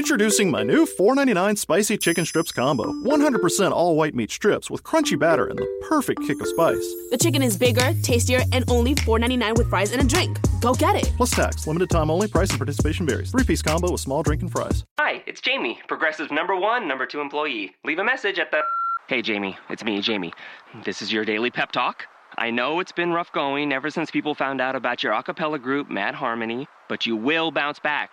Introducing my new $4.99 spicy chicken strips combo. 100% all white meat strips with crunchy batter and the perfect kick of spice. The chicken is bigger, tastier, and only $4.99 with fries and a drink. Go get it. Plus tax, limited time only, price and participation varies. Three piece combo with small drink and fries. Hi, it's Jamie, Progressive number one, number two employee. Leave a message at the. Hey, Jamie, it's me, Jamie. This is your daily pep talk. I know it's been rough going ever since people found out about your a cappella group, Mad Harmony, but you will bounce back.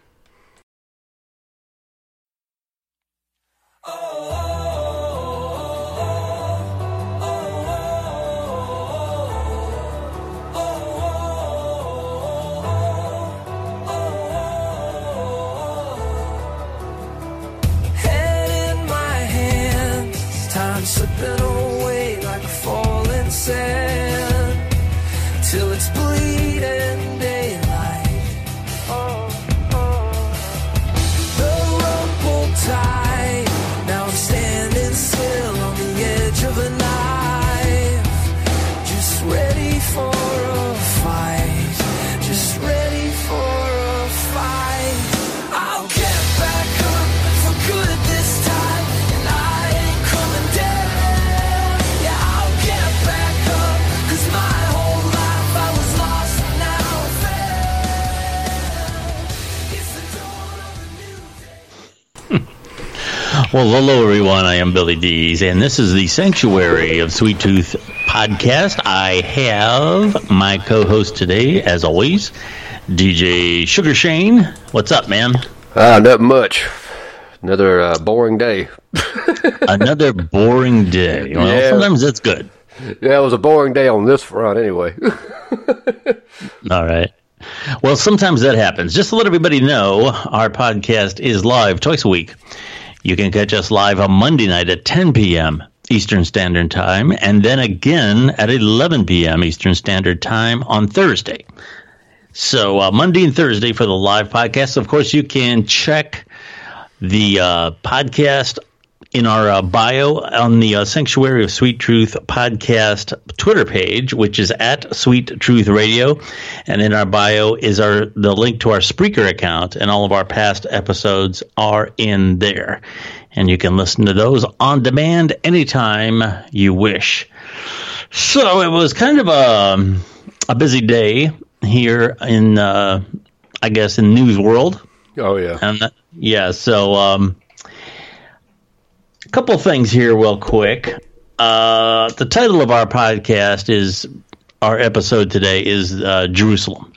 Well, hello everyone. I am Billy Dees, and this is the Sanctuary of Sweet Truth podcast. I have my co-host today, as always, DJ Sugar Shane. What's up, man? Ah, not much. Another uh, boring day. Another boring day. Well, Yeah. sometimes that's good. Yeah, it was a boring day on this front anyway. All right. Well, sometimes that happens. Just to let everybody know, our podcast is live twice a week. You can catch us live on Monday night at 10 p.m. Eastern Standard Time, and then again at 11 p.m. Eastern Standard Time on Thursday. So, uh, Monday and Thursday for the live podcast. Of course, you can check the uh, podcast in our uh, bio on the uh, Sanctuary of Sweet Truth podcast Twitter page, which is at Sweet Truth Radio, and in our bio is our the link to our Spreaker account, and all of our past episodes are in there, and you can listen to those on demand anytime you wish. So it was kind of a a busy day here in uh, I guess in news world. oh yeah. And yeah, so um, couple things here, real quick. Uh, the title of our podcast is our episode today is uh, Jerusalem.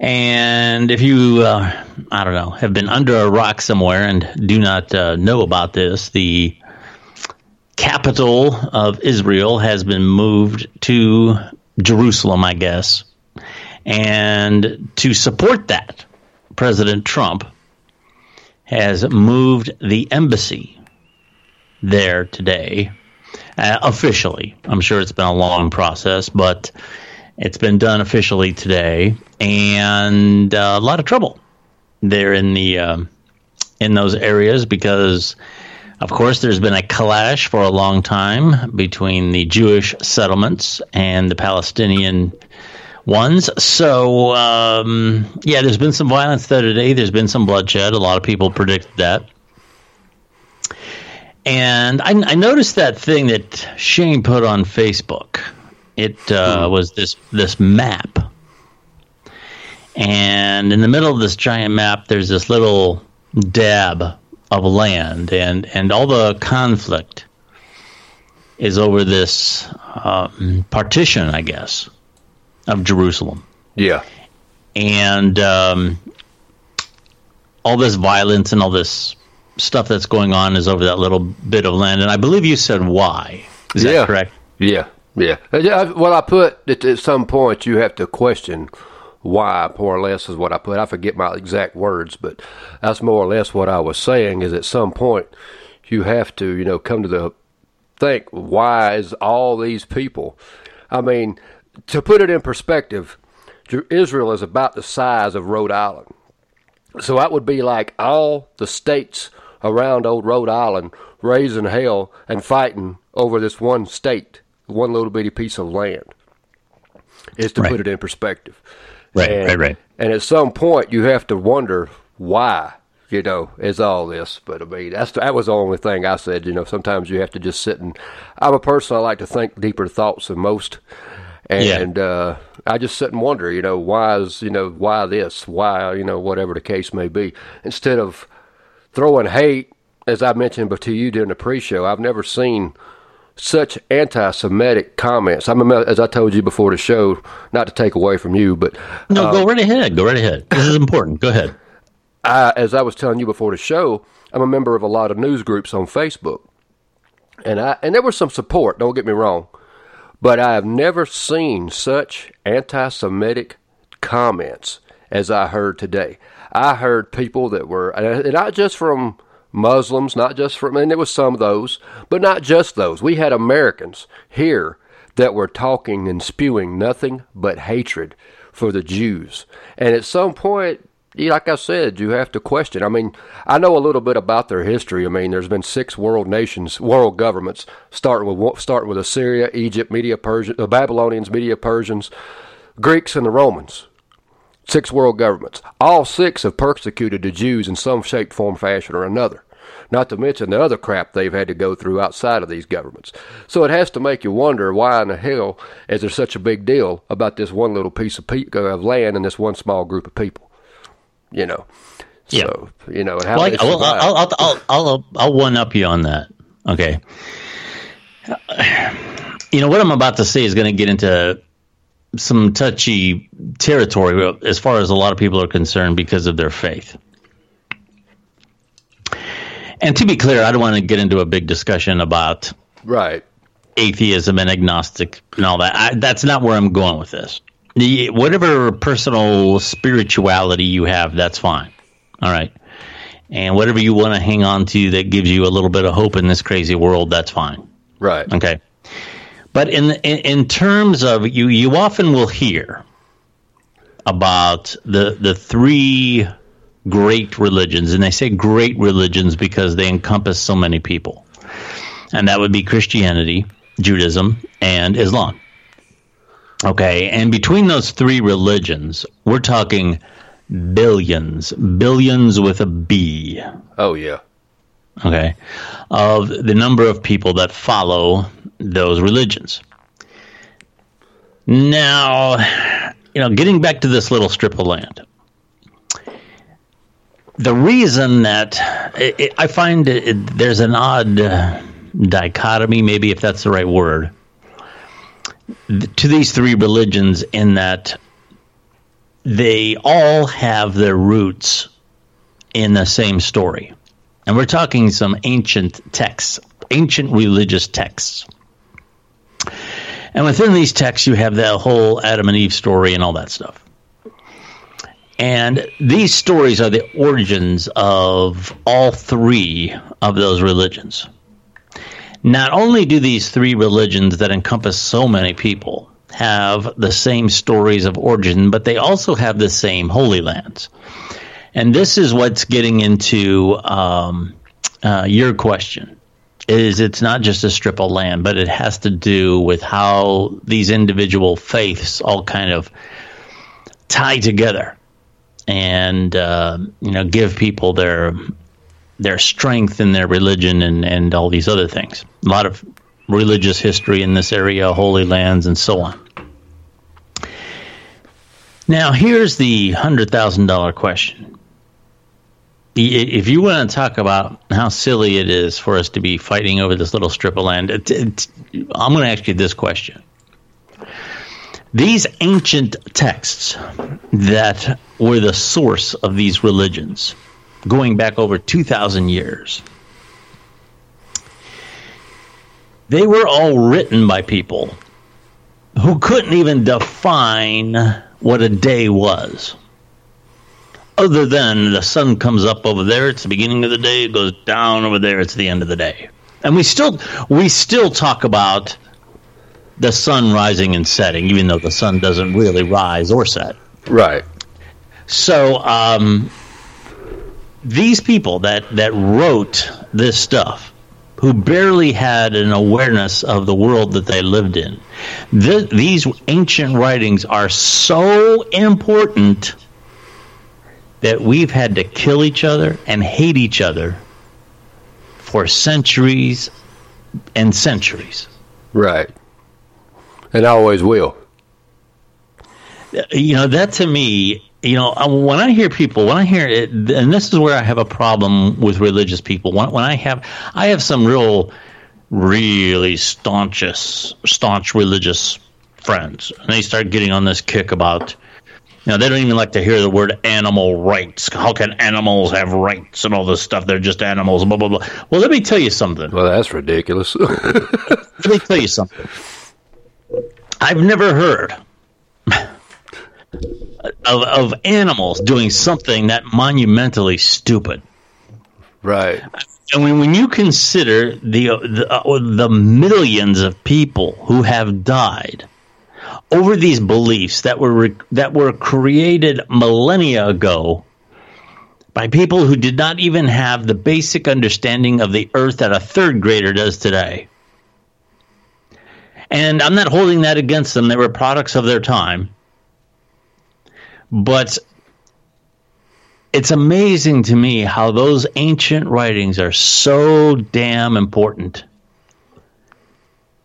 And if you, uh, I don't know, have been under a rock somewhere and do not uh, know about this, the capital of Israel has been moved to Jerusalem, I guess. And to support that, President Trump has moved the embassy there today, uh, officially. I'm sure it's been a long process, but it's been done officially today, and uh, a lot of trouble there in the um, in those areas because, of course, there's been a clash for a long time between the Jewish settlements and the Palestinian ones. So, um, yeah, there's been some violence there today. There's been some bloodshed. A lot of people predicted that. And I, I noticed that thing that Shane put on Facebook. It uh, was this this map, and in the middle of this giant map, there's this little dab of land, and and all the conflict is over this um, partition, I guess, of Jerusalem Yeah. and um, all this violence and all this stuff that's going on is over that little bit of land. And I believe you said why. Is Yeah. that correct? Yeah. Yeah. Well, I put that at some point you have to question why, more or less, is what I put. I forget my exact words, but that's more or less what I was saying. Is at some point you have to, you know, come to the think why is all these people? I mean, to put it in perspective, Israel is about the size of Rhode Island. So that would be like all the states around old Rhode Island raising hell and fighting over this one state, one little bitty piece of land. Is to Right. put it in perspective. Right, and, right, right. And at some point, you have to wonder why. You know, is all this? But I mean, that's that was the only thing I said. You know, sometimes you have to just sit and. I'm a person I like to think deeper thoughts than most, and uh, I just sit and wonder. You know, why is you know why this? Why you know whatever the case may be. Instead of throwing hate, as I mentioned but to you during the pre-show, I've never seen such anti-Semitic comments. I'm a, as I told you before the show, not to take away from you, but No, go right ahead. Go right ahead. This is important. Go ahead. I, as I was telling you before the show, I'm a member of a lot of news groups on Facebook, and I and there was some support. Don't get me wrong, but I have never seen such anti-Semitic comments as I heard today. I heard people that were not just from Muslims, not just from, and there was some of those, but not just those. We had Americans here that were talking and spewing nothing but hatred for the Jews, and at some point like I said, you have to question. I mean, I know a little bit about their history. I mean, there's been six world nations, world governments, starting with starting with Assyria, Egypt, Media Persian, the Babylonians, Media Persians, Greeks, and the Romans. Six world governments. All six have persecuted the Jews in some shape, form, fashion, or another. Not to mention the other crap they've had to go through outside of these governments. So it has to make you wonder why in the hell is there such a big deal about this one little piece of, pe- uh, of land and this one small group of people you know. Yeah. So you know, how I, well. I'll, I'll, I'll, I'll, I'll one up you on that. Okay. You know, what I'm about to say is going to get into some touchy territory as far as a lot of people are concerned because of their faith. And to be clear, I don't want to get into a big discussion about right. atheism and agnostic and all that. I, that's not where I'm going with this. The, whatever personal spirituality you have, that's fine. All right. And whatever you want to hang on to that gives you a little bit of hope in this crazy world, that's fine. Right. Okay. But in, in in terms of you, you often will hear about the the three great religions, and they say great religions because they encompass so many people, and that would be Christianity, Judaism, and Islam. Okay, and between those three religions, we're talking billions, billions with a B Oh yeah. okay, of the number of people that follow those religions. Now, you know, getting back to this little strip of land, the reason that it, it, I find it, there's an odd dichotomy, maybe if that's the right word, to these three religions in that they all have their roots in the same story. And we're talking some ancient texts, ancient religious texts. And within these texts, you have that whole Adam and Eve story and all that stuff. And these stories are the origins of all three of those religions. Not only do these three religions that encompass so many people have the same stories of origin, but they also have the same holy lands. And this is what's getting into um, uh, your question. Is it's not just a strip of land, but it has to do with how these individual faiths all kind of tie together, and uh, you know give people their their strength in their religion and and all these other things. A lot of religious history in this area, holy lands, and so on. Now, here's the hundred thousand dollar question if you want to talk about how silly it is for us to be fighting over this little strip of land, it, it, I'm going to ask you this question. These ancient texts that were the source of these religions, going back over 2,000 years, they were all written by people who couldn't even define what a day was other than the sun comes up over there it's the beginning of the day it goes down over there it's the end of the day and we still we still talk about the sun rising and setting, even though the sun doesn't really rise or set. Right. So um, these people that that wrote this stuff, who barely had an awareness of the world that they lived in, th- these ancient writings are so important that we've had to kill each other and hate each other for centuries and centuries. Right. And I always will. Uh, you know that to me you know when i hear people when i hear it and this is where i have a problem with religious people. When, when i have i have some real really staunchest staunch religious friends and they start getting on this kick about you know they don't even like to hear the word animal rights. How can animals have rights and all this stuff? They're just animals blah blah blah. Well let me tell you something. Well, that's ridiculous. let me tell you something. I've never heard of, of animals doing something that monumentally stupid. right. And when, when you consider the the, uh, the millions of people who have died over these beliefs that were re- that were created millennia ago by people who did not even have the basic understanding of the earth that a third grader does today. And I'm not holding that against them. They were products of their time. But it's amazing to me how those ancient writings are so damn important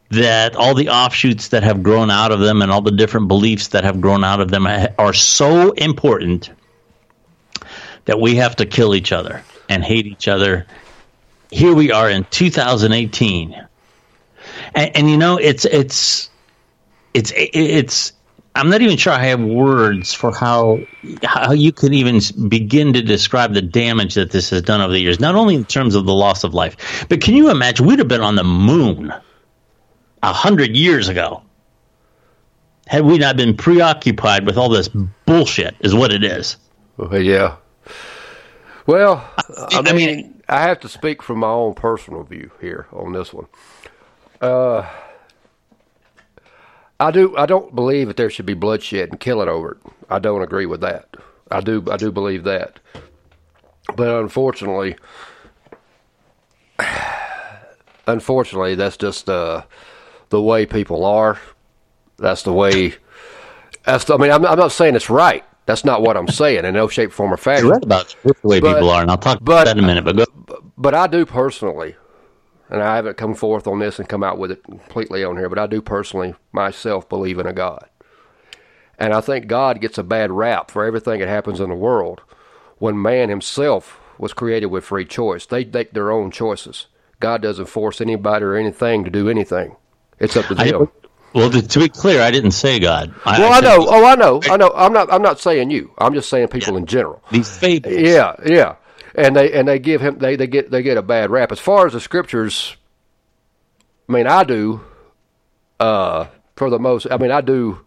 that all the offshoots that have grown out of them and all the different beliefs that have grown out of them are so important that we have to kill each other and hate each other. Here we are in 2018. And, and you know, it's it's it's it's I'm not even sure I have words for how how you could even begin to describe the damage that this has done over the years. Not only in terms of the loss of life, but can you imagine we'd have been on the moon a hundred years ago had we not been preoccupied with all this bullshit? Is what it is. Well, yeah. Well, I I mean, mean- I have to speak from my own personal view here on this one. Uh, I do. I don't believe that there should be bloodshed and killing over it. I don't agree with that. I do. I do believe that. But unfortunately, unfortunately, that's just uh, the way people are. That's the way. That's. The, I mean, I'm, I'm not saying it's right. That's not what I'm saying in no shape, form, or fashion. You're right about the way But- people are, and I'll talk but- about that in a minute. But go, but I do personally, and I haven't come forth on this and come out with it completely on here, but I do personally myself believe in a God. And I think God gets a bad rap for everything that happens in the world when man himself was created with free choice. They make their own choices. God doesn't force anybody or anything to do anything. It's up to I, them. well, to, to be clear, I didn't say God. I, well, I said know. Oh, I know. I know. I'm not. I'm not saying you. I'm just saying people in general. these fables. Yeah, yeah. And they and they give him they, they get they get a bad rap. As far as the scriptures I mean I do uh for the most I mean I do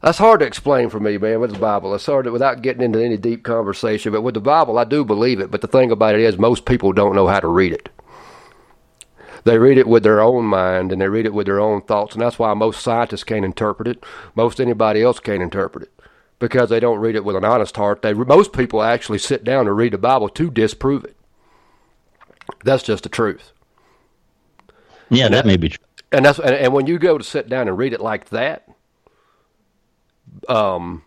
that's hard to explain for me, man, with the Bible. It's hard to, without getting into any deep conversation. But with the Bible, I do believe it. But the thing about it is, most people don't know how to read it. They read it with their own mind and they read it with their own thoughts. And that's why most scientists can't interpret it. Most anybody else can't interpret it because they don't read it with an honest heart. They most people actually sit down and read the Bible to disprove it. That's just the truth. Yeah, that may be true. And that's and, and when you go to sit down and read it like that, um,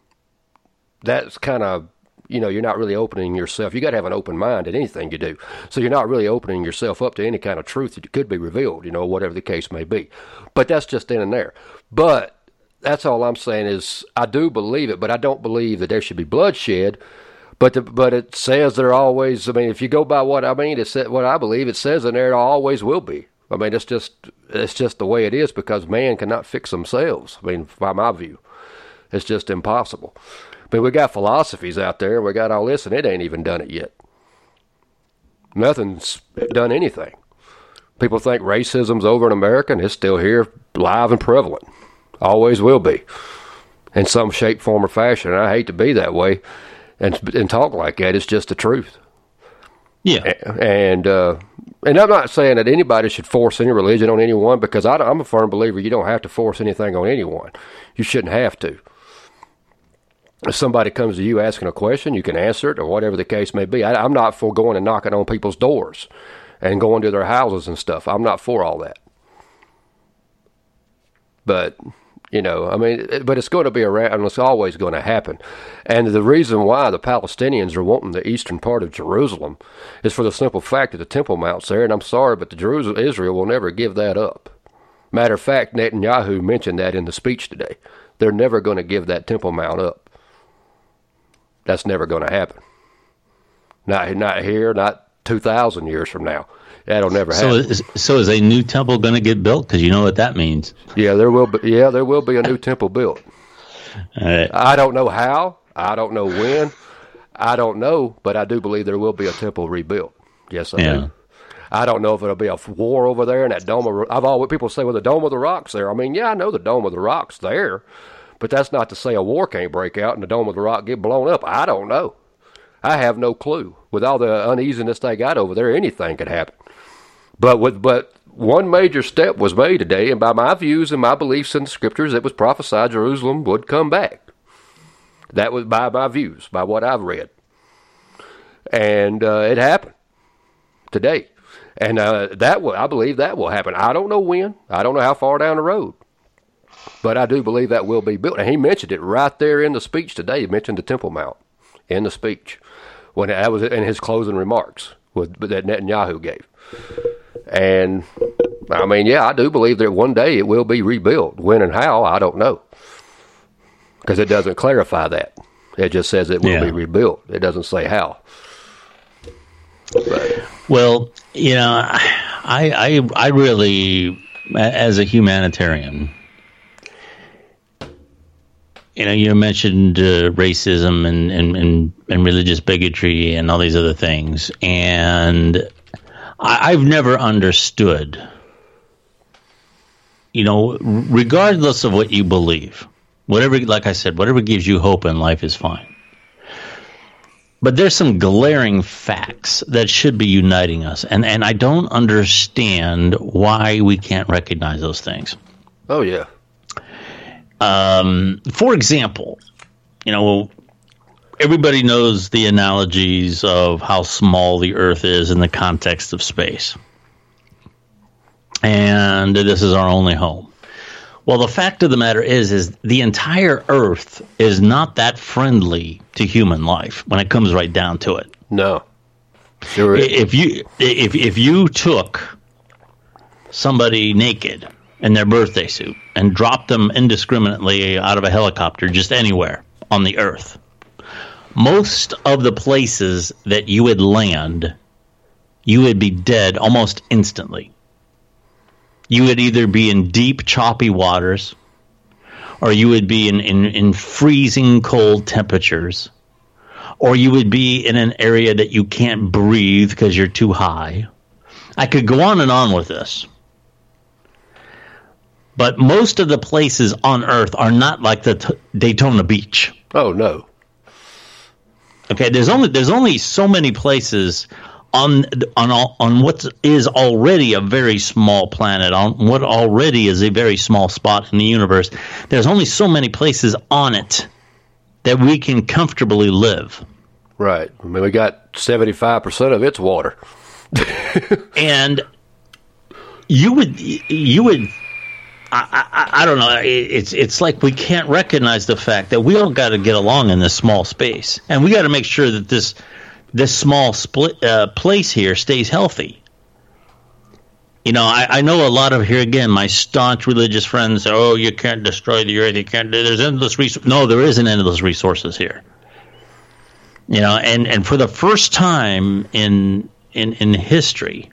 that's kind of you know you're not really opening yourself. You got to have an open mind in anything you do. So you're not really opening yourself up to any kind of truth that could be revealed. You know, whatever the case may be. But that's just in and there. But that's all I'm saying is I do believe it, but I don't believe that there should be bloodshed. But the, but it says there always. I mean, if you go by what I mean, it's what I believe. It says in there, it always will be. I mean, it's just it's just the way it is because man cannot fix themselves. I mean, by my view, it's just impossible. I mean, we got philosophies out there, we got all this, and it ain't even done it yet. Nothing's done anything. People think racism's over in America, and it's still here, live and prevalent. Always will be, in some shape, form, or fashion. And I hate to be that way, and and talk like that. It's just the truth. Yeah. and uh, and I'm not saying that anybody should force any religion on anyone because I, am a firm believer you don't have to force anything on anyone. You shouldn't have to. If somebody comes to you asking a question, you can answer it or whatever the case may be. I, I'm not for going and knocking on people's doors and going to their houses and stuff. I'm not for all that. But you know, I mean, but it's going to be around, and it's always going to happen. And the reason why the Palestinians are wanting the eastern part of Jerusalem is for the simple fact that the Temple Mount's there. And I'm sorry, but the Jerusalem Israel will never give that up. Matter of fact, Netanyahu mentioned that in the speech today. They're never going to give that Temple Mount up. That's never going to happen. Not not here, not two thousand years from now. That'll never So happen. is, so is a new temple going to get built? Because you know what that means. yeah, there will be. Yeah, there will be a new temple built. All right. I don't know how. I don't know when. I don't know, but I do believe there will be a temple rebuilt. Yes, I Yeah. do. I don't know if it'll be a war over there in that dome of. I've always people say, "Well, the dome of the rocks there." I mean, yeah, I know the dome of the rocks there, but that's not to say a war can't break out and the dome of the rock get blown up. I don't know. I have no clue. With all the uneasiness they got over there, anything could happen. But with but one major step was made today, and by my views and my beliefs in the scriptures, it was prophesied Jerusalem would come back. That was by my views, by what I've read, and uh, it happened today. And uh, that will, I believe that will happen. I don't know when. I don't know how far down the road, but I do believe that will be built. And he mentioned it right there in the speech today. He mentioned the Temple Mount in the speech when that was in his closing remarks with, that Netanyahu gave. And I mean, yeah, I do believe that one day it will be rebuilt. When and how, I don't know, because it doesn't clarify that. It just says it will Yeah. be rebuilt. It doesn't say how. Well, you know, I, I, I really, as a humanitarian, you know, you mentioned uh, racism and, and, and, and religious bigotry and all these other things, and I, I've never understood. You know, regardless of what you believe, whatever, like I said, whatever gives you hope in life is fine. But there's some glaring facts that should be uniting us, and and I don't understand why we can't recognize those things. Oh yeah, Um, for example, you know, everybody knows the analogies of how small the Earth is in the context of space, and this is our only home. Well, the fact of the matter is, is the entire Earth is not that friendly to human life when it comes right down to it. no, sure. if you if if you took somebody naked in their birthday suit and drop them indiscriminately out of a helicopter just anywhere on the earth most of the places that you would land you would be dead almost instantly you would either be in deep choppy waters or you would be in, in, in freezing cold temperatures or you would be in an area that you can't breathe because you're too high. I could go on and on with this. But most of the places on Earth are not like the t- Daytona Beach. oh no, Okay, there's only there's only so many places on on all, on what is already a very small planet on what already is a very small spot in the universe. There's only so many places on it that we can comfortably live. right. I mean, we got seventy five percent of its water. and you would you would I, I, I don't know. It- It's it's like we can't recognize the fact that we all got to get along in this small space, and we got to make sure that this this small split uh, place here stays healthy. You know, I, I know a lot of here again. My staunch religious friends say, "Oh, you can't destroy the earth. You can't. There's endless resources. No, there isn't endless resources here. You know, and and for the first time in in in history,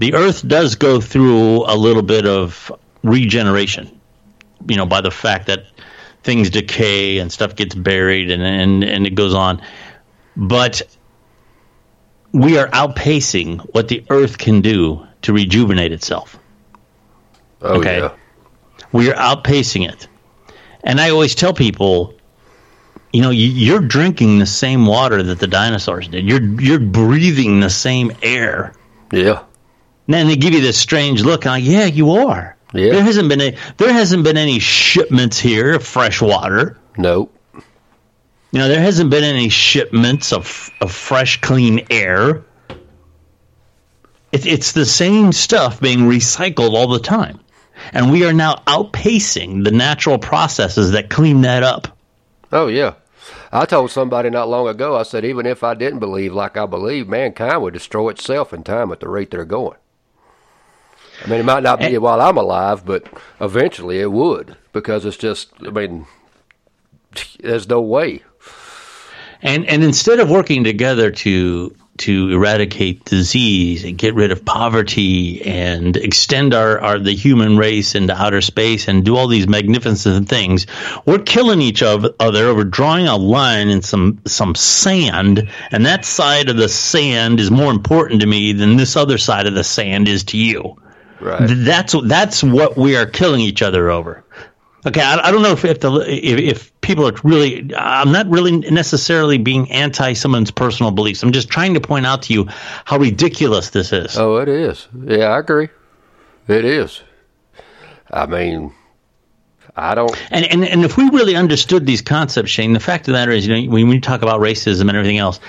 the Earth does go through a little bit of regeneration. You know, by the fact that things decay and stuff gets buried and and, and it goes on, but we are outpacing what the Earth can do to rejuvenate itself. Oh Okay. yeah, We are outpacing it. And I always tell people you know, you, you're drinking the same water that the dinosaurs did. You're you're breathing the same air. Yeah. And then they give you this strange look. And like, yeah, you are. Yeah. There hasn't been a, there hasn't been any shipments here of fresh water. Nope. You know, there hasn't been any shipments of of fresh, clean air. It, it's the same stuff being recycled all the time, and we are now outpacing the natural processes that clean that up. Oh yeah. I told somebody not long ago. I said even if I didn't believe like I believe, mankind would destroy itself in time at the rate they're going. I mean, it might not be while I'm alive, but eventually it would because it's just. I mean, there's no way. And and instead of working together to to eradicate disease and get rid of poverty and extend our, our the human race into outer space and do all these magnificent things, we're killing each other over drawing a line in some some sand, and that side of the sand is more important to me than this other side of the sand is to you. Right. That's that's what we are killing each other over. Okay, I, I don't know if if, the, if if people are really. I'm not really necessarily being anti someone's personal beliefs. I'm just trying to point out to you how ridiculous this is. Oh, it is. Yeah, I agree. It is. I mean, I don't. And, and and if we really understood these concepts, Shane, the fact of the matter is, you know, when we talk about racism and everything else,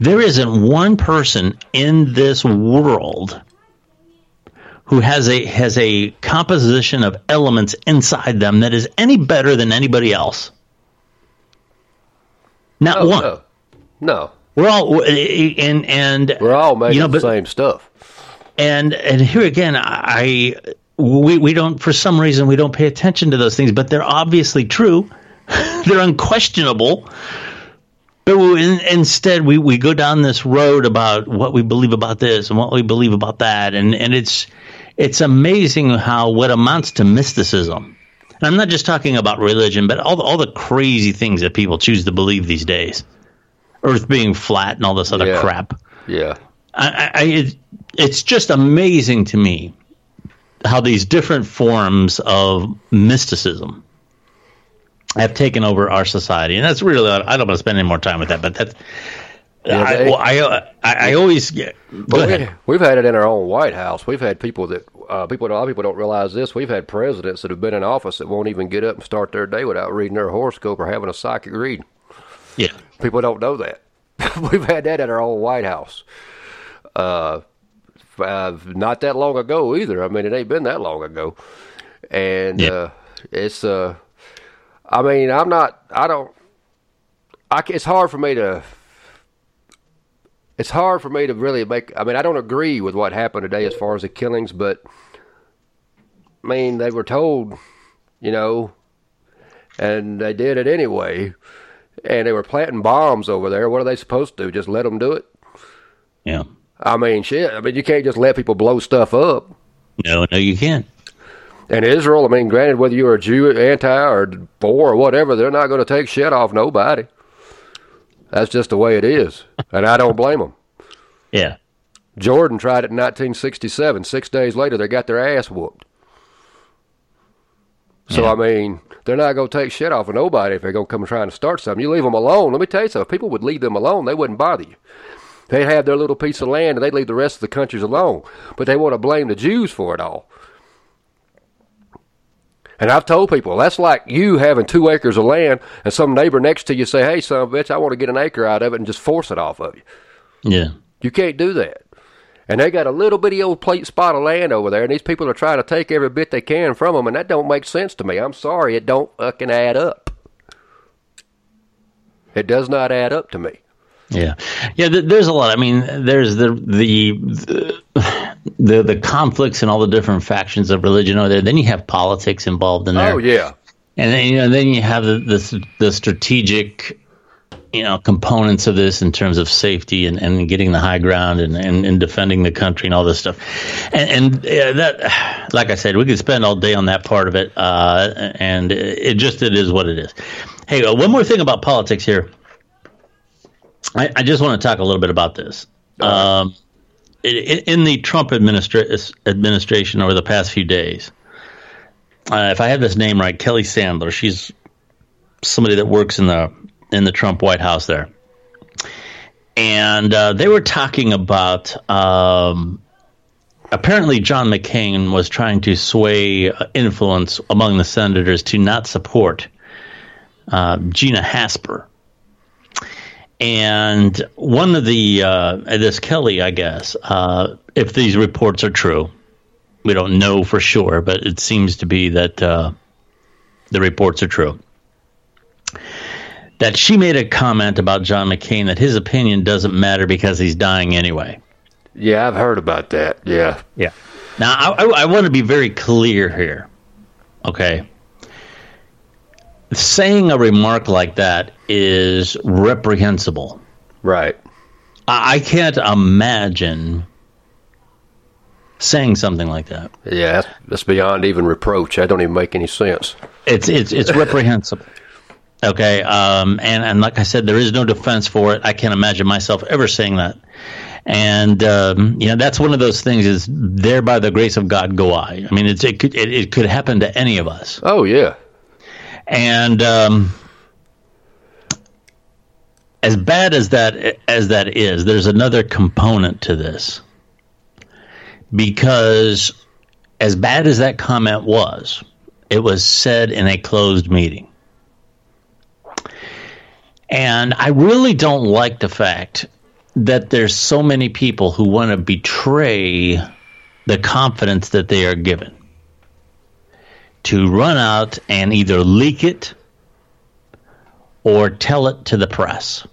there isn't one person in this world who has a has a composition of elements inside them that is any better than anybody else. Not Oh, one. no. No. We're all and and We're all made you know, of the same stuff. and and here again, I we we don't for some reason we don't pay attention to those things, but they're obviously true. they're unquestionable. But we, in, instead, we, we go down this road about what we believe about this and what we believe about that, and, and it's it's amazing how what amounts to mysticism. And I'm not just talking about religion, but all the, all the crazy things that people choose to believe these days, Earth being flat and all this other Yeah. crap. Yeah. I, I, it, it's just amazing to me how these different forms of mysticism have taken over our society, and that's really I don't want to spend any more time with that, but that's. Yeah, I, well, I, I I always get. We, we've had it in our own White House. We've had people that uh, people. A lot of people don't realize this. We've had presidents that have been in office that won't even get up and start their day without reading their horoscope or having a psychic reading. Yeah, People don't know that. we've had that at our own White House. Uh, uh, not that long ago either. I mean, it ain't been that long ago, and Yeah. uh, it's. Uh, I mean, I'm not. I don't. I, it's hard for me to it's hard for me to really make. I mean, I don't agree with what happened today as far as the killings, but I mean, they were told, you know, and they did it anyway, and they were planting bombs over there. What are they supposed to do? Just let them do it? yeah. I mean, shit. I mean, you can't just let people blow stuff up. No, no, you can't. And Israel, I mean, granted, whether you're a Jew, anti, or for, or whatever, they're not going to take shit off nobody. That's just the way it is, and I don't blame them. Yeah, Jordan tried it in 1967. Six days later, they got their ass whooped. So Yeah. I mean, they're not going to take shit off of nobody if they're going to come trying to start something. You leave them alone. Let me tell you something. If people would leave them alone, they wouldn't bother you. They'd have their little piece of land and they'd leave the rest of the countries alone. But they want to blame the Jews for it all. And I've told people that's like you having two acres of land and some neighbor next to you say, "Hey, son of a bitch, I want to get an acre out of it," and just force it off of you. yeah. You can't do that. And they got a little bitty old plate spot of land over there, and these people are trying to take every bit they can from them, and that don't make sense to me. I'm sorry, it don't fucking add up. It does not add up to me. Yeah, yeah. Th- there's a lot. I mean, there's the the the the conflicts and all the different factions of religion over there. Then you have politics involved in there. Oh yeah, and then you know, then you have the the, the strategic, you know, components of this in terms of safety and, and getting the high ground and, and, and defending the country and all this stuff. And, and uh, that, like I said, we could spend all day on that part of it. Uh, and it just it is what it is. Hey, uh, one more thing about politics here. I, I just want to talk a little bit about this. Um, in, in the Trump administra- administration over the past few days, uh, if I have this name right, Kelly Sadler, she's somebody that works in the in the Trump White House there, and uh, they were talking about. Um, apparently, John McCain was trying to sway uh, influence among the senators to not support uh, Gina Haspel. And one of the uh, this Kelly, I guess, uh, if these reports are true, we don't know for sure, but it seems to be that uh, the reports are true. That she made a comment about John McCain that his opinion doesn't matter because he's dying anyway. Yeah, I've heard about that. Yeah. Yeah. Now, I, I, I want to be very clear here. Okay. Saying a remark like that is reprehensible. Right. I, I can't imagine saying something like that. Yeah, that's, that's beyond even reproach. That don't even make any sense. It's it's it's reprehensible. Okay, um, and and like I said, there is no defense for it. I can't imagine myself ever saying that. And um, you know, that's one of those things. Is there by the grace of God go I? I mean, it's, it could it, it could happen to any of us. Oh yeah. And um, as bad as that as that is, there's another component to this. Because as bad as that comment was, it was said in a closed meeting. And I really don't like the fact that there's so many people who want to betray the confidence that they are given to run out and either leak it or tell it to the press.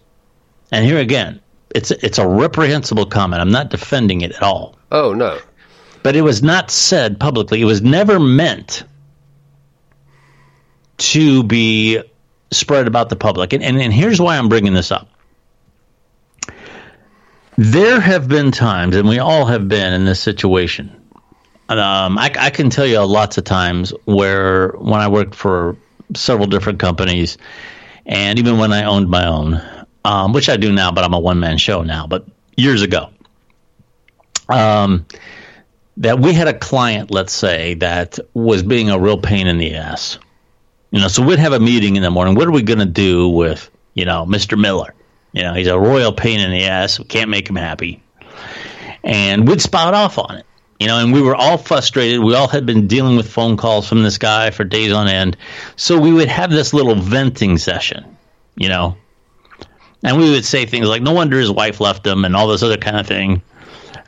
And here again, it's it's a reprehensible comment. I'm not defending it at all. Oh no. But it was not said publicly. It was never meant to be spread about the public. And, and, and here's why I'm bringing this up. There have been times, and we all have been in this situation. Um, I, I can tell you lots of times where when I worked for several different companies, and even when I owned my own, um, which I do now, but I'm a one man show now, but years ago, um, that we had a client, let's say, that was being a real pain in the ass. You know, so we'd have a meeting in the morning. What are we going to do with, you know, Mr. Miller? You know, he's a royal pain in the ass. We can't make him happy. And we'd spout off on it. You know, and we were all frustrated. We all had been dealing with phone calls from this guy for days on end. So we would have this little venting session, you know. And we would say things like, no wonder his wife left him and all this other kind of thing.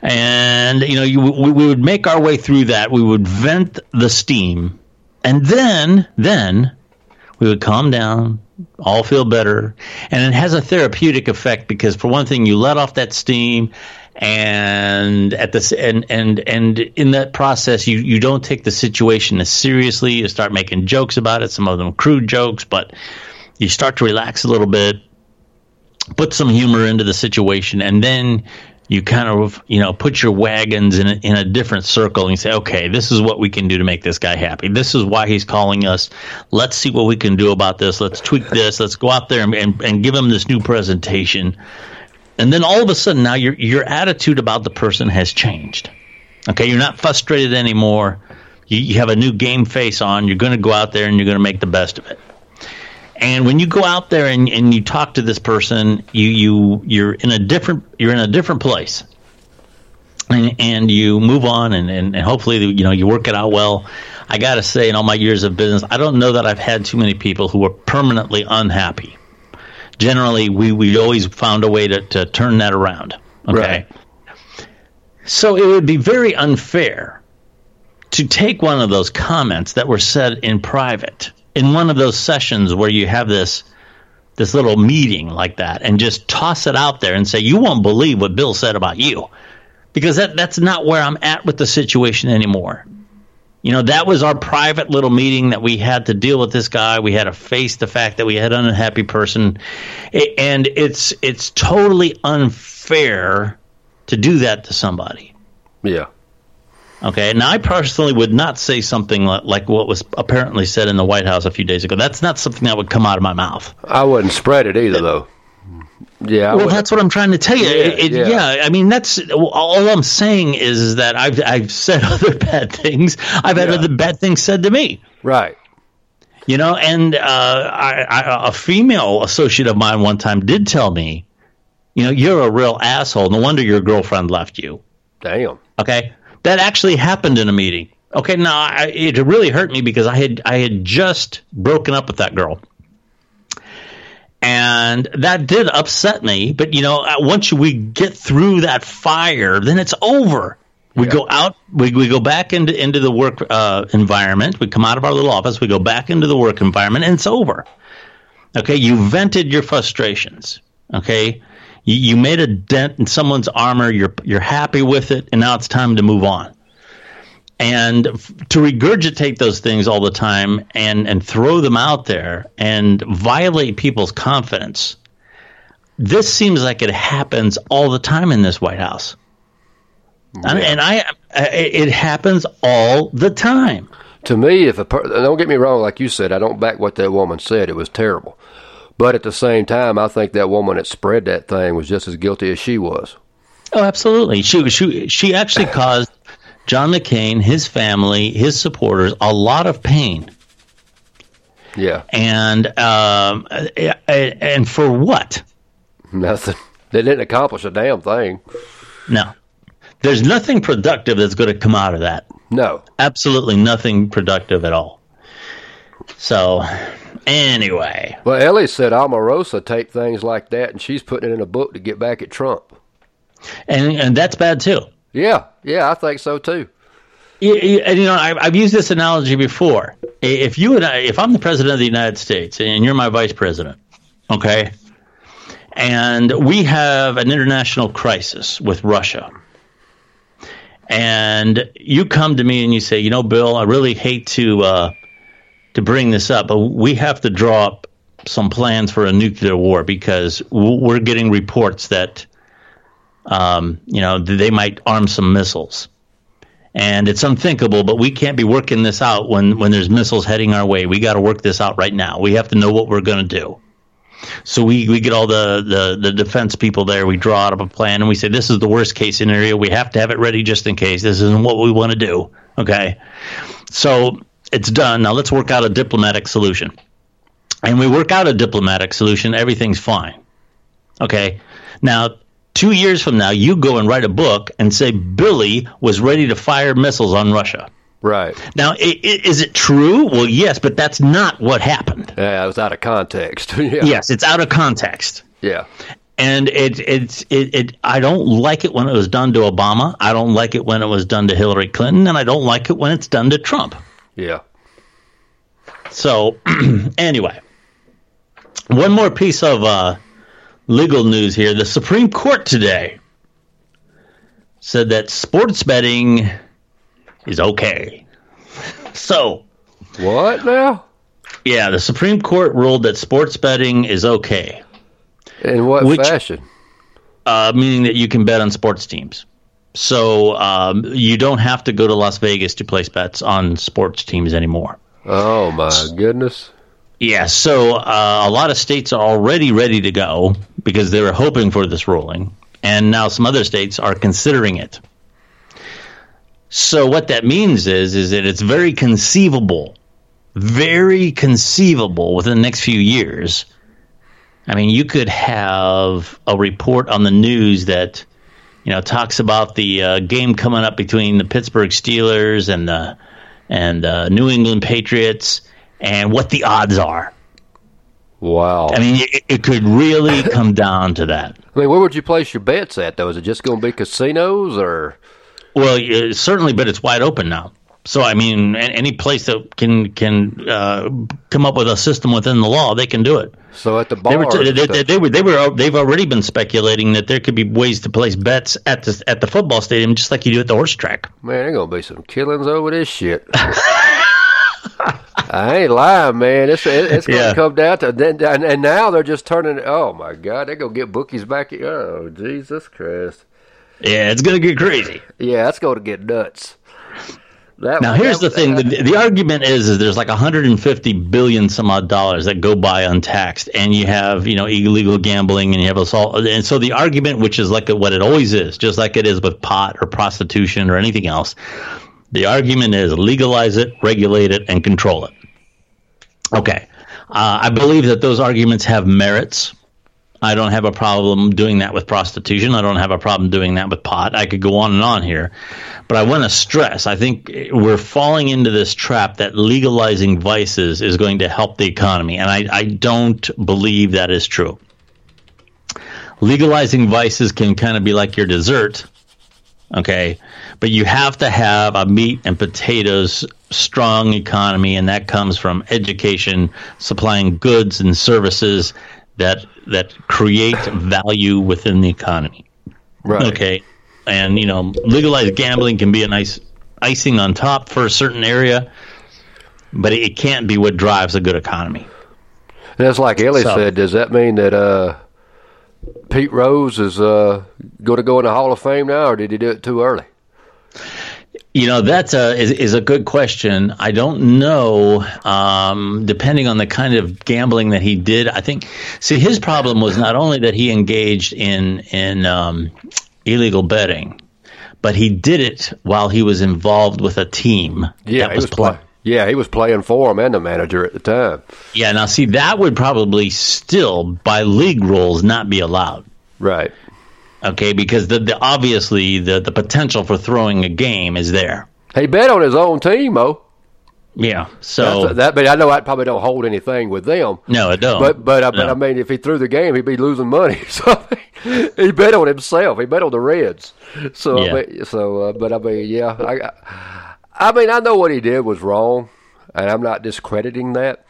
And, you know, you, we, we would make our way through that. We would vent the steam. And then, then we would calm down, all feel better. And it has a therapeutic effect because, for one thing, you let off that steam and at this and and and in that process you you don't take the situation as seriously. You start making jokes about it some of them crude jokes but you start to relax a little bit put some humor into the situation and then you kind of you know put your wagons in a, in a different circle and say okay this is what we can do to make this guy happy. This is why he's calling us. Let's see what we can do about this. Let's tweak this. Let's go out there and, and, and give him this new presentation and then all of a sudden now your your attitude about the person has changed. Okay you're not frustrated anymore. You, you have a new game face on. You're going to go out there and you're going to make the best of it. And when you go out there and, and you talk to this person you you you're in a different you're in a different place. And, and you move on and, and, and hopefully you know you work it out well. I gotta say in all my years of business i don't know that i've had too many people who are permanently unhappy generally we we always found a way to, to turn that around. Okay. Right. So it would be very unfair to take one of those comments that were said in private in one of those sessions where you have this this little meeting like that and just toss it out there and say you won't believe what Bill said about you because that that's not where I'm at with the situation anymore. You know, that was our private little meeting that we had to deal with this guy. We had to face the fact that we had an unhappy person, and it's it's totally unfair to do that to somebody. Yeah. Okay. Now, I personally would not say something like, like what was apparently said in the White House a few days ago. That's not something that would come out of my mouth. I wouldn't spread it either, though. Yeah. Well, that's what I'm trying to tell you. Yeah, It- it- yeah. yeah. I mean, that's all I'm saying is, that I've I've said other bad things. I've had Yeah. other bad things said to me. right. You know, and uh, I, I, a female associate of mine one time did tell me, you know, you're a real asshole. No wonder your girlfriend left you. Damn. Okay, that actually happened in a meeting. Okay, now I, it really hurt me because I had I had just broken up with that girl, and that did upset me. But you know, uh, once we get through that fire, then it's over. We Yeah. go out. We, we go back into into the work uh, environment. We come out of our little office. We go back into the work environment, and it's over. Okay, you vented your frustrations. Okay, you, you made a dent in someone's armor. You're you're happy with it, and now it's time to move on. And f- to regurgitate those things all the time and and throw them out there and violate people's confidence. This seems like it happens all the time in this White House. And, and I, I, it happens all the time. To me, if a per- don't get me wrong, like you said, I don't back what that woman said. It was terrible. But at the same time, I think that woman that spread that thing was just as guilty as she was. Oh, absolutely. She she she actually caused John McCain, his family, his supporters a lot of pain, Yeah, and um, and for what? nothing. They didn't accomplish a damn thing. No, there's nothing productive that's going to come out of that. No. Absolutely nothing productive at all. So, anyway, Well, Ellie said Omarosa taped things like that, and she's putting it in a book to get back at Trump. and and that's bad too. Yeah, yeah, I think so too. And you know, I've used this analogy before. If you and I, if I'm the president of the United States and you're my vice president, okay, and we have an international crisis with Russia, and you come to me and you say, you know, Bill, I really hate to uh, to bring this up, but we have to draw up some plans for a nuclear war because we're getting reports that, um, you know, they might arm some missiles and it's unthinkable, but we can't be working this out when, when there's missiles heading our way. We got to work this out right now. We have to know what we're going to do. So we, we get all the, the, the defense people there. We draw out of a plan and we say, this is the worst case scenario. We have to have it ready just in case. This isn't what we want to do. Okay. So it's done. Now let's work out a diplomatic solution. And we work out a diplomatic solution. Everything's fine. Okay. Now, two years from now, you go and write a book and say Billy was ready to fire missiles on Russia. Right. Now, i- i- is it true? Well, yes, but that's not what happened. Yeah, it was out of context. yeah. Yes, it's out of context. Yeah. And it, it's it, it I don't like it when it was done to Obama. I don't like it when it was done to Hillary Clinton, and I don't like it when it's done to Trump. Yeah. So, anyway, one more piece of uh, legal news here. The Supreme Court today said that sports betting is okay. So, What now? yeah, the Supreme Court ruled that sports betting is okay, In what Which- fashion? uh, meaning that you can bet on sports teams. So um, you don't have to go to Las Vegas to place bets on sports teams anymore. Oh my goodness. Yeah, so uh, a lot of states are already ready to go because they were hoping for this ruling, and now some other states are considering it. So what that means is is that it's very conceivable, very conceivable within the next few years. I mean, you could have a report on the news that you know talks about the uh, game coming up between the Pittsburgh Steelers and the and uh, New England Patriots and what the odds are. Wow. I mean, it, it could really come down to that. I mean, where would you place your bets at though? Is it just going to be casinos or? Well, certainly, but it's wide open now. So, I mean, any place that can can uh, come up with a system within the law, they can do it. So at the They bar, were, they, they, they were, they were, they've already been speculating that there could be ways to place bets at the at the football stadium, just like you do at the horse track. man, there's gonna be some killings over this shit. I ain't lying, man. It's it, it's gonna Yeah. come down to then, and, and now they're just turning. Oh my God, they're gonna get bookies back. Oh Jesus Christ! Yeah, it's gonna get crazy. Yeah, it's going to get nuts. That, Now, here's the that- thing: uh, the, the argument is, is there's like 150 billion some odd dollars that go by untaxed, and you have you know illegal gambling, and you have assault, and so the argument, which is like what it always is, just like it is with pot or prostitution or anything else, the argument is legalize it, regulate it, and control it. Okay. Uh, I believe that those arguments have merits. I don't have a problem doing that with prostitution. I don't have a problem doing that with pot. I could go on and on here. But I want to stress I think we're falling into this trap that legalizing vices is going to help the economy. And I, I don't believe that is true. Legalizing vices can kind of be like your dessert, okay? But you have to have a meat and potatoes strong economy, and that comes from education, supplying goods and services that that create value within the economy. Right. Okay. And you know, legalized gambling can be a nice icing on top for a certain area, but it can't be what drives a good economy. And that's like Ellie So- said. Does that mean that uh, Pete Rose is uh, going to go in the Hall of Fame now, or did he do it too early? You know, that's a is, is a good question. I don't know. Um, depending on the kind of gambling that he did, I think. See, his problem was not only that he engaged in in um, illegal betting, but he did it while he was involved with a team Yeah, that he was, was playing. Yeah, he was playing for him and the manager at the time. Yeah, now see, that would probably still, by league rules, not be allowed. Right. Okay, because the, the obviously the the potential for throwing a game is there. He bet on his own team, Mo. Yeah, so That's that, but I know I probably don't hold anything with them. no, it don't. But but, uh, but I mean, if he threw the game, he'd be losing money. So he bet on himself. He bet on the Reds. So Yeah. I mean, so uh, but I mean, yeah, I, I mean, I know what he did was wrong, and I'm not discrediting that.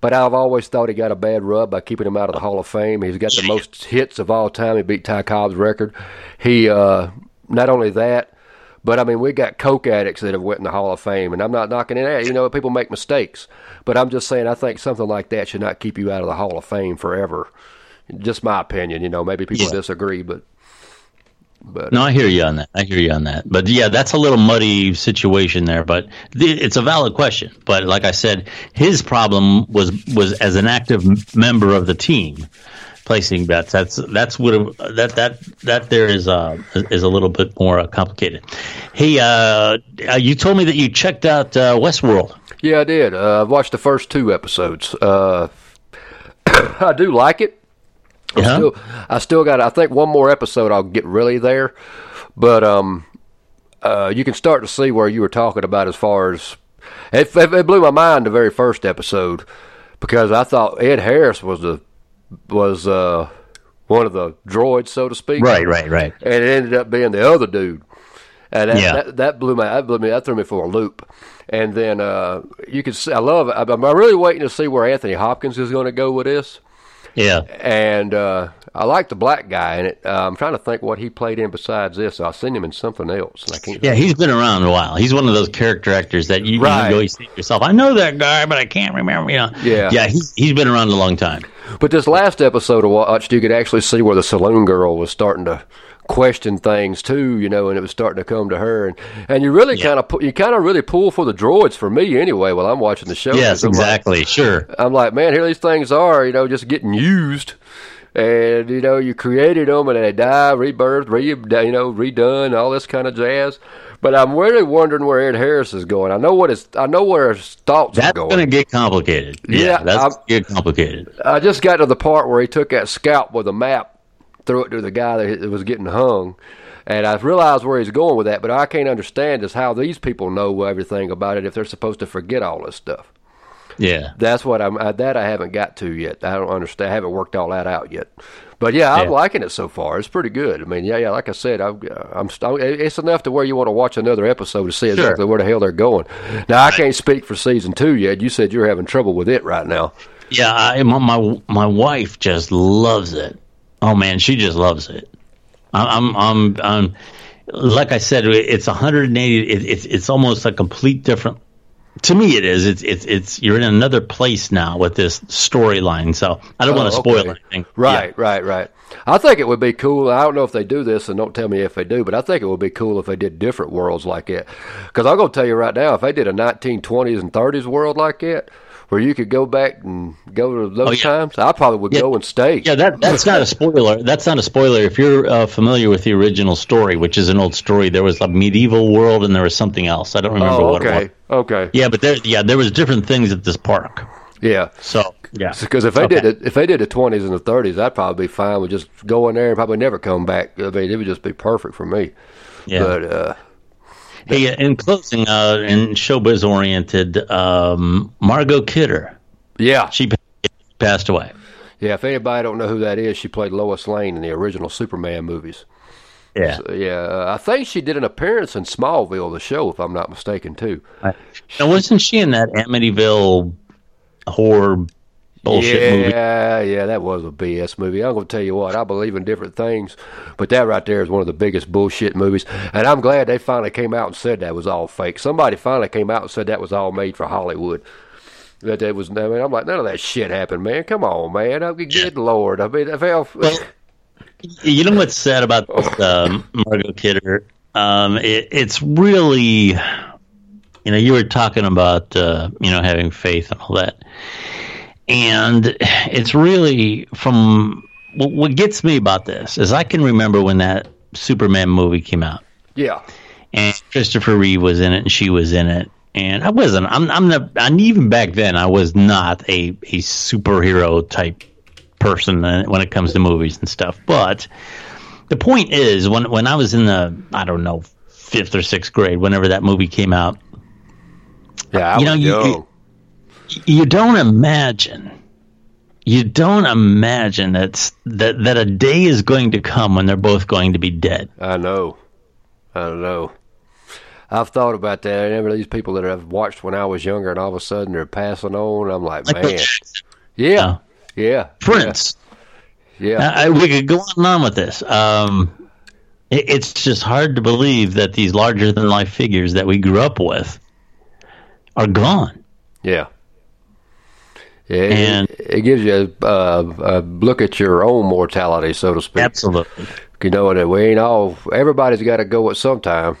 But I've always thought he got a bad rub by keeping him out of the Hall of Fame. He's got the most hits of all time. He beat Ty Cobb's record. He uh, not only that, but I mean, we got coke addicts that have went in the Hall of Fame, and I'm not knocking it out. You know, people make mistakes, but I'm just saying I think something like that should not keep you out of the Hall of Fame forever. Just my opinion. You know, maybe people Yeah. disagree, but but No, I hear you on that. I hear you on that. But yeah, that's a little muddy situation there. But th- it's a valid question. But like I said, his problem was was as an active member of the team placing bets. That's that's what that that that there is uh is a little bit more uh, complicated. Hey, uh, uh, you told me that you checked out uh, Westworld. Yeah, I did. Uh, I've watched the first two episodes. Uh, I do like it. I'm Yeah? still, I still got. I think one more episode. I'll get really there, but um, uh, you can start to see where you were talking about as far as it, it, it blew my mind the very first episode because I thought Ed Harris was the was uh one of the droids, so to speak. right, right. Right. And it ended up being the other dude. And that, Yeah. that, that blew my that blew me that threw me for a loop. And then uh, you can see, I love it. I'm I'm really waiting to see where Anthony Hopkins is going to go with this. Yeah. And uh, I like the black guy in it. Uh, I'm trying to think what he played in besides this. I've seen him in something else. And I can't. Yeah, he's been around a while. He's one of those character actors that you, Right. you always think yourself, I know that guy, but I can't remember. You know. Yeah. Yeah, he's, he's been around a long time. But this last episode I watched, you could actually see where the saloon girl was starting to question things too, you know, and it was starting to come to her, and and you really kind of you kind of really pull for the droids for me anyway while I'm watching the show. Yes, I'm like- exactly. Sure. I'm like, man, here these things are, you know, just getting used. And, you know, you created them and they die, rebirth, re, you know, redone, all this kind of jazz. But I'm really wondering where Ed Harris is going. I know what his, I know where his thoughts That's are going. going to get complicated. Yeah, Yeah, that's to get complicated. I just got to the part where he took that scalp with a map, threw it to the guy that was getting hung. And I realized where he's going with that, but I can't understand is how these people know everything about it if they're supposed to forget all this stuff. Yeah. That's what I'm. Uh, that I haven't got to yet. I don't understand. I haven't worked all that out yet. But yeah, I'm Yeah. liking it so far. It's pretty good. I mean, yeah, yeah. Like I said, I'm. uh, I'm. st- It's enough to where you want to watch another episode to see Sure. exactly where the hell they're going. Now, I can't speak for season two yet. You said you're having trouble with it right now. Yeah, I, my, my my wife just loves it. Oh man, she just loves it. I- I'm I'm I'm like I said, it's 180. It, it's it's almost a complete different. To me, it is. It's it's it's you're in another place now with this storyline. So I don't want to Oh, spoil okay. anything. Right, right, right. I think it would be cool. I don't know if they do this, and don't tell me if they do, but I think it would be cool if they did different worlds like that. Because I'm going to tell you right now, if they did a 1920s and 30s world like that, where you could go back and go to those Oh, yeah. times, I probably would Yeah. go and stay. Yeah, that that's not a spoiler. That's not a spoiler. If you're uh, familiar with the original story, which is an old story, there was a medieval world and there was something else. I don't remember oh, what it was. okay, okay. Yeah, but there, yeah, there was different things at this park. Yeah. So yeah, Because if they Okay. did it, if they did the twenties and the thirties, I'd probably be fine with just going there and probably never come back. I mean, it would just be perfect for me. Yeah. But uh, Hey, in closing, uh, in showbiz oriented, um, Margot Kidder, yeah, she passed away. yeah. If anybody don't know who that is, she played Lois Lane in the original Superman movies. Yeah. So, yeah, uh, I think she did an appearance in Smallville, the show, if I'm not mistaken, too. Now, wasn't she in that Amityville horror bullshit yeah, movie? yeah, yeah, that was a BS movie. I'm gonna tell you what, I believe in different things, but that right there is one of the biggest bullshit movies. And I'm glad they finally came out and said that was all fake. Somebody finally came out and said that was all made for Hollywood. That that was. I mean, I'm like, none of that shit happened, man. Come on, man. Mean, good lord. I mean, I felt. You know what's sad about this, um, Margot Kidder? Um, it, it's really, you know, you were talking about, uh, you know, having faith and all that. And it's really from what, gets me about this is I can remember when that Superman movie came out. yeah, and Christopher Reeve was in it, and she was in it. And I wasn't. I'm. I'm not. And even back then, I was not a a superhero type person when it comes to movies and stuff. But the point is, when when I was in the I don't know fifth or sixth grade, whenever that movie came out, yeah. I You know, you-. You- don't imagine. You don't imagine that's that that a day is going to come when they're both going to be dead. I know. I know. I've thought about that. I remember these people that I've watched when I was younger, and all of a sudden they're passing on. I'm like, man, yeah, yeah, Prince. yeah. I, we could go on and on with this. Um, it, it's just hard to believe that these larger than life figures that we grew up with are gone. Yeah. It- And- it, gives you a, a, a look at your own mortality, so to speak. Absolutely. You know that we ain't all. Everybody's got to go at some time.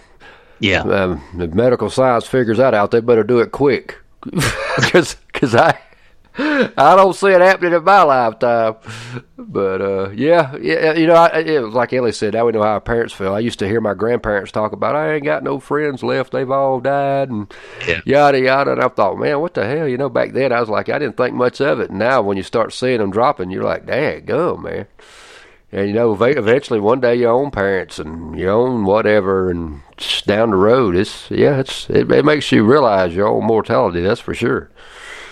Yeah. Um, if medical science figures that out, they better do it quick, because I I don't see it happening in my lifetime. But uh, yeah, yeah, you know, I, it was like Ellie said. Now we know how our parents feel. I used to hear my grandparents talk about, I ain't got no friends left. They've all died, and Yeah. yada yada. And I thought, man, what the hell? You know, back then I was like, I didn't think much of it. And now when you start seeing them dropping, you're like, dang, go man. And you know, eventually one day your own parents and your own whatever, and down the road, it's yeah, it's it, it makes you realize your own mortality. That's for sure.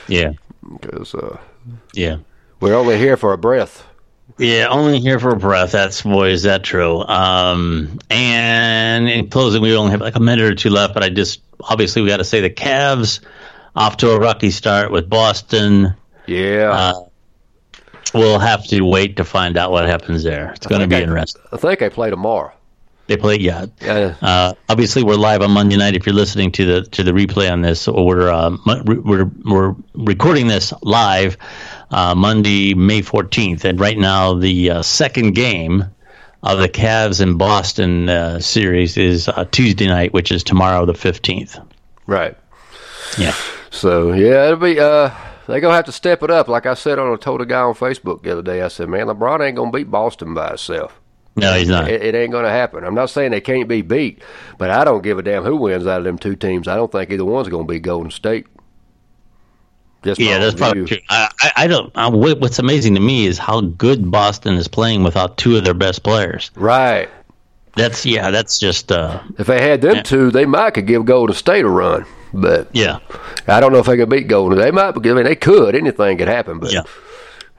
Yeah. Because uh, Yeah. we're only here for a breath. Yeah, only here for a breath. That's boy, is that true? Um, and in closing, we only have like a minute or two left, but I just obviously we got to say the Cavs off to a rocky start with Boston. Yeah, Uh, we'll have to wait to find out what happens there. It's going to be Okay. interesting. I think they play tomorrow. They play, yeah. Yeah. Uh, obviously, we're live on Monday night. If you're listening to the to the replay on this, or we're uh, we're we're recording this live uh, Monday, May 14th, and right now the uh, second game of the Cavs and Boston uh, series is uh, Tuesday night, which is tomorrow, the 15th. Right. Yeah, So yeah, it'll be. Uh, they gonna have to step it up. Like I said on, I told a guy on Facebook the other day. I said, man, LeBron ain't gonna beat Boston by himself. No, he's not. It, it ain't going to happen. I'm not saying they can't be beat, but I don't give a damn who wins out of them two teams. I don't think either one's going to be Golden State. Just Yeah, that's own probably true. I, I, don't. I, what's amazing to me is how good Boston is playing without two of their best players. Right. That's yeah. That's just uh, If they had them two, they might could give Golden State a run. But yeah. I don't know if they could beat Golden. They might. I mean, they could. Anything could happen. But Yeah.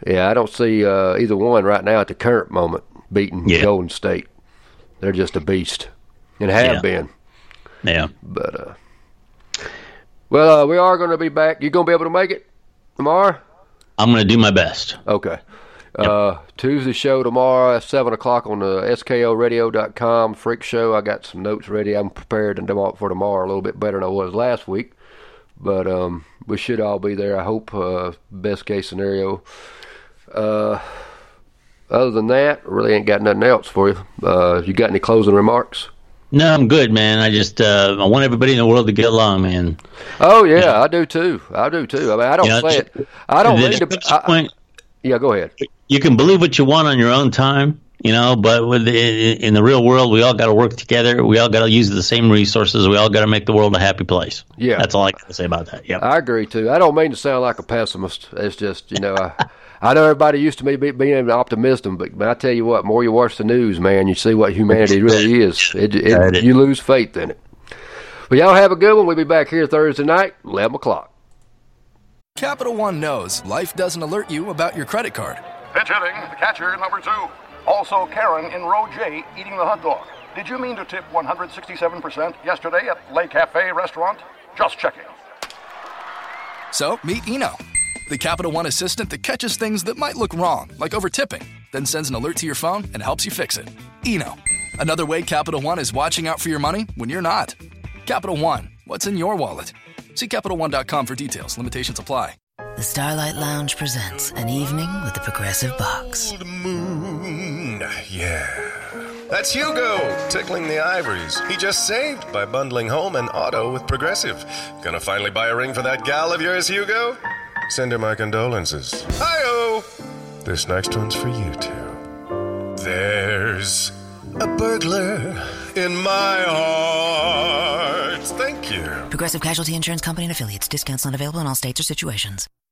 yeah, I don't see uh, either one right now at the current moment beating Yeah. Golden State. They're just a beast and have Yeah. been. Yeah. But uh, well, uh, we are going to be back. You going to be able to make it tomorrow? I'm going to do my best. Okay. Uh, Tuesday show tomorrow at 7 o'clock on the SKOradio.com freak show. I got some notes ready. I'm prepared demo- for tomorrow a little bit better than I was last week. But um, we should all be there, I hope. Uh, best case scenario. Uh, other than that, really ain't got nothing else for you. Uh, you got any closing remarks? No, I'm good, man. I just uh, I want everybody in the world to get along, man. Oh, yeah, I do too. I do too. I mean, I don't know, say it. I don't mean to. I, point- yeah, go ahead. you can believe what you want on your own time, you know. But with the, in the real world, we all got to work together. We all got to use the same resources. We all got to make the world a happy place. Yeah. that's all I got to say about that. Yeah, I agree too. I don't mean to sound like a pessimist. It's just you know I. I know everybody used to be, be being an optimism, but, but I tell you what, more you watch the news, man, you see what humanity really is. It, it, you lose faith in it. But y'all have a good one. We'll be back here Thursday night, 11 o'clock. Capital One knows life doesn't alert you about your credit card. Pinch hitting, the catcher, number two. Also, Karen in row J eating the hot dog. Did you mean to tip 167% yesterday at Le Cafe restaurant? Just checking. So, meet Eno, the Capital One assistant that catches things that might look wrong, like over tipping, then sends an alert to your phone and helps you fix it. Eno, another way Capital One is watching out for your money when you're not. Capital One, what's in your wallet? See CapitalOne.com for details. Limitations apply. The Starlight Lounge presents an evening with the Progressive Box. Old Moon, yeah. That's Hugo, tickling the ivories. He just saved by bundling home and auto with Progressive. Gonna finally buy a ring for that gal of yours, Hugo? Send her my condolences. Hi-oh! This next one's for you two. There's a burglar in my heart. Thank you. Progressive Casualty Insurance Company and affiliates. Discounts not available in all states or situations.